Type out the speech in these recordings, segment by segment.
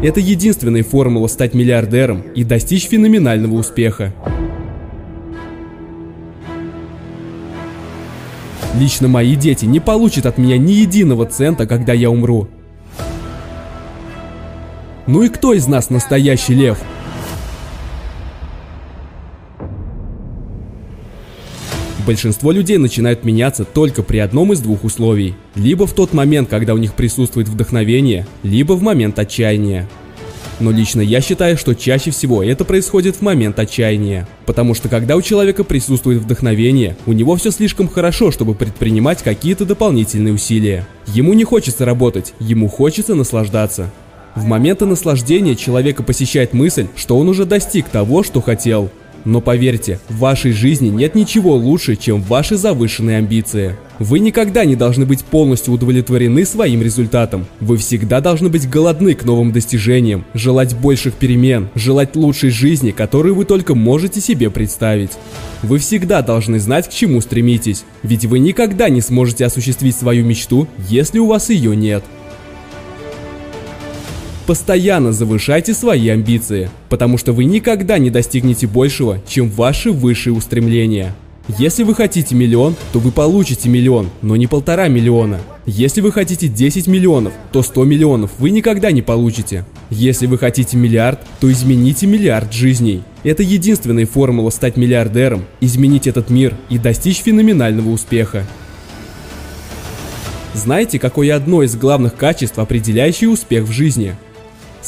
Это единственная формула стать миллиардером и достичь феноменального успеха. Лично мои дети не получат от меня ни единого цента, когда я умру. Ну и кто из нас настоящий лев? Большинство людей начинают меняться только при одном из двух условий. Либо в тот момент, когда у них присутствует вдохновение, либо в момент отчаяния. Но лично я считаю, что чаще всего это происходит в момент отчаяния. Потому что когда у человека присутствует вдохновение, у него все слишком хорошо, чтобы предпринимать какие-то дополнительные усилия. Ему не хочется работать, ему хочется наслаждаться. В моменты наслаждения человека посещает мысль, что он уже достиг того, что хотел. Но поверьте, в вашей жизни нет ничего лучше, чем ваши завышенные амбиции. Вы никогда не должны быть полностью удовлетворены своим результатом. Вы всегда должны быть голодны к новым достижениям, желать больших перемен, желать лучшей жизни, которую вы только можете себе представить. Вы всегда должны знать, к чему стремитесь, ведь вы никогда не сможете осуществить свою мечту, если у вас ее нет. Постоянно завышайте свои амбиции, потому что вы никогда не достигнете большего, чем ваши высшие устремления. Если вы хотите миллион, то вы получите миллион, но не полтора миллиона. Если вы хотите 10 миллионов, то 100 миллионов вы никогда не получите. Если вы хотите миллиард, то измените миллиард жизней. Это единственная формула стать миллиардером, изменить этот мир и достичь феноменального успеха. Знаете, какое одно из главных качеств, определяющее успех в жизни –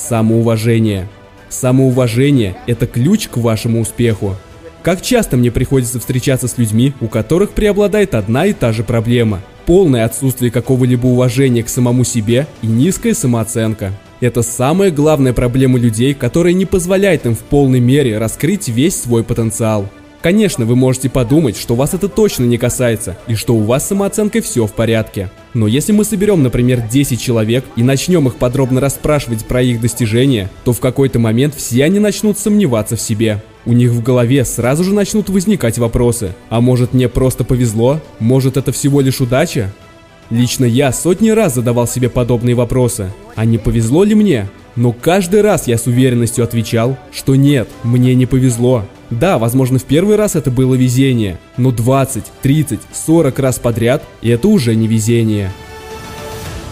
Самоуважение. Самоуважение – это ключ к вашему успеху. Как часто мне приходится встречаться с людьми, у которых преобладает одна и та же проблема – полное отсутствие какого-либо уважения к самому себе и низкая самооценка. Это самая главная проблема людей, которая не позволяет им в полной мере раскрыть весь свой потенциал. Конечно, вы можете подумать, что вас это точно не касается и что у вас с самооценкой все в порядке. Но если мы соберем, например, 10 человек и начнем их подробно расспрашивать про их достижения, то в какой-то момент все они начнут сомневаться в себе. У них в голове сразу же начнут возникать вопросы. А может мне просто повезло? Может это всего лишь удача? Лично я сотни раз задавал себе подобные вопросы. А не повезло ли мне? Но каждый раз я с уверенностью отвечал, что нет, мне не повезло. Да, возможно в первый раз это было везение, но 20, 30, 40 раз подряд это уже не везение.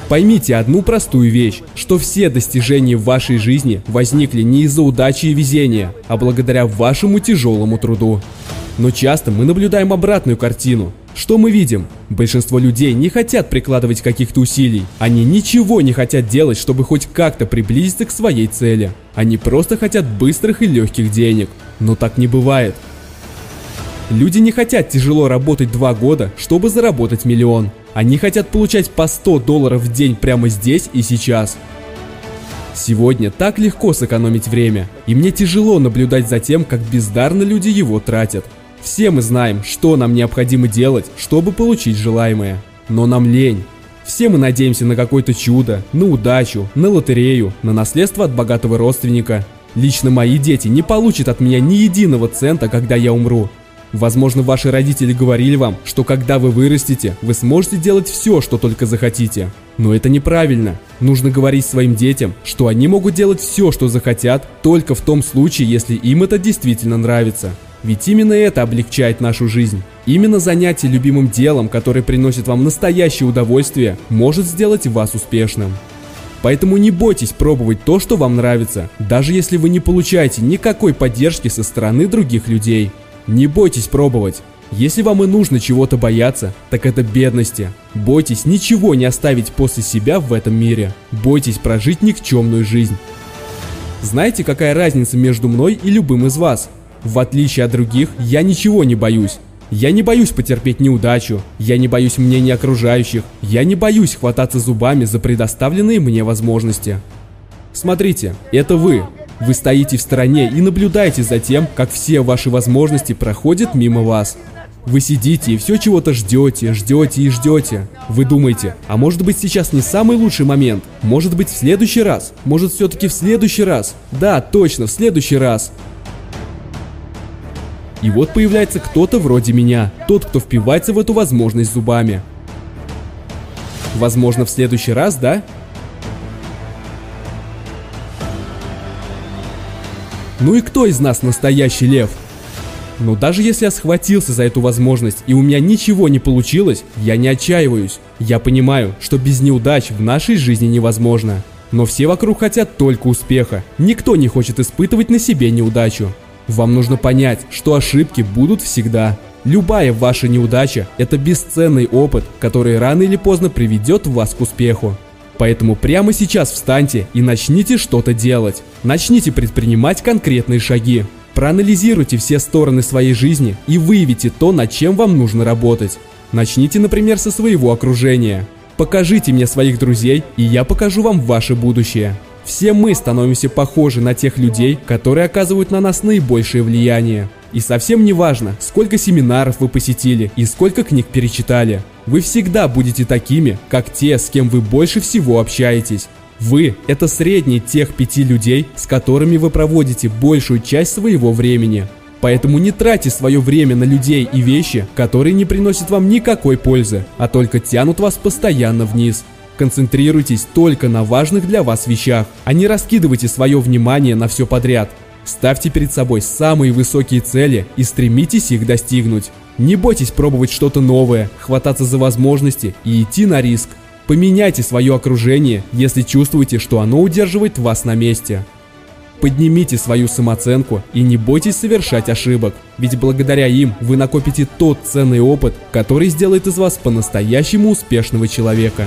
Поймите одну простую вещь, что все достижения в вашей жизни возникли не из-за удачи и везения, а благодаря вашему тяжелому труду. Но часто мы наблюдаем обратную картину. Что мы видим? Большинство людей не хотят прикладывать каких-то усилий. Они ничего не хотят делать, чтобы хоть как-то приблизиться к своей цели. Они просто хотят быстрых и легких денег. Но так не бывает. Люди не хотят тяжело работать два года, чтобы заработать миллион. Они хотят получать по 100 долларов в день прямо здесь и сейчас. Сегодня так легко сэкономить время, и мне тяжело наблюдать за тем, как бездарно люди его тратят. Все мы знаем, что нам необходимо делать, чтобы получить желаемое. Но нам лень. Все мы надеемся на какое-то чудо, на удачу, на лотерею, на наследство от богатого родственника. Лично мои дети не получат от меня ни единого цента, когда я умру. Возможно, ваши родители говорили вам, что когда вы вырастете, вы сможете делать все, что только захотите. Но это неправильно. Нужно говорить своим детям, что они могут делать все, что захотят, только в том случае, если им это действительно нравится. Ведь именно это облегчает нашу жизнь. Именно занятие любимым делом, которое приносит вам настоящее удовольствие, может сделать вас успешным. Поэтому не бойтесь пробовать то, что вам нравится, даже если вы не получаете никакой поддержки со стороны других людей. Не бойтесь пробовать. Если вам и нужно чего-то бояться, так это бедности. Бойтесь ничего не оставить после себя в этом мире. Бойтесь прожить никчемную жизнь. Знаете, какая разница между мной и любым из вас? В отличие от других, я ничего не боюсь. Я не боюсь потерпеть неудачу, я не боюсь мнения окружающих, я не боюсь хвататься зубами за предоставленные мне возможности. Смотрите, это вы. Вы стоите в стороне и наблюдаете за тем, как все ваши возможности проходят мимо вас. Вы сидите и все чего-то ждете, ждете и ждете. Вы думаете, а может быть сейчас не самый лучший момент? Может быть в следующий раз? Может все-таки в следующий раз? Да, точно, в следующий раз. И вот появляется кто-то вроде меня, тот, кто впивается в эту возможность зубами. Возможно, в следующий раз, да? Ну и кто из нас настоящий лев? Но даже если я схватился за эту возможность и у меня ничего не получилось, я не отчаиваюсь. Я понимаю, что без неудач в нашей жизни невозможно. Но все вокруг хотят только успеха. Никто не хочет испытывать на себе неудачу. Вам нужно понять, что ошибки будут всегда. Любая ваша неудача – это бесценный опыт, который рано или поздно приведет вас к успеху. Поэтому прямо сейчас встаньте и начните что-то делать. Начните предпринимать конкретные шаги. Проанализируйте все стороны своей жизни и выявите то, над чем вам нужно работать. Начните, например, со своего окружения. Покажите мне своих друзей, и я покажу вам ваше будущее. Все мы становимся похожи на тех людей, которые оказывают на нас наибольшее влияние. И совсем не важно, сколько семинаров вы посетили и сколько книг перечитали. Вы всегда будете такими, как те, с кем вы больше всего общаетесь. Вы – это средний тех пяти людей, с которыми вы проводите большую часть своего времени. Поэтому не тратьте свое время на людей и вещи, которые не приносят вам никакой пользы, а только тянут вас постоянно вниз. Концентрируйтесь только на важных для вас вещах, а не раскидывайте свое внимание на все подряд. Ставьте перед собой самые высокие цели и стремитесь их достигнуть. Не бойтесь пробовать что-то новое, хвататься за возможности и идти на риск. Поменяйте свое окружение, если чувствуете, что оно удерживает вас на месте. Поднимите свою самооценку и не бойтесь совершать ошибок, ведь благодаря им вы накопите тот ценный опыт, который сделает из вас по-настоящему успешного человека.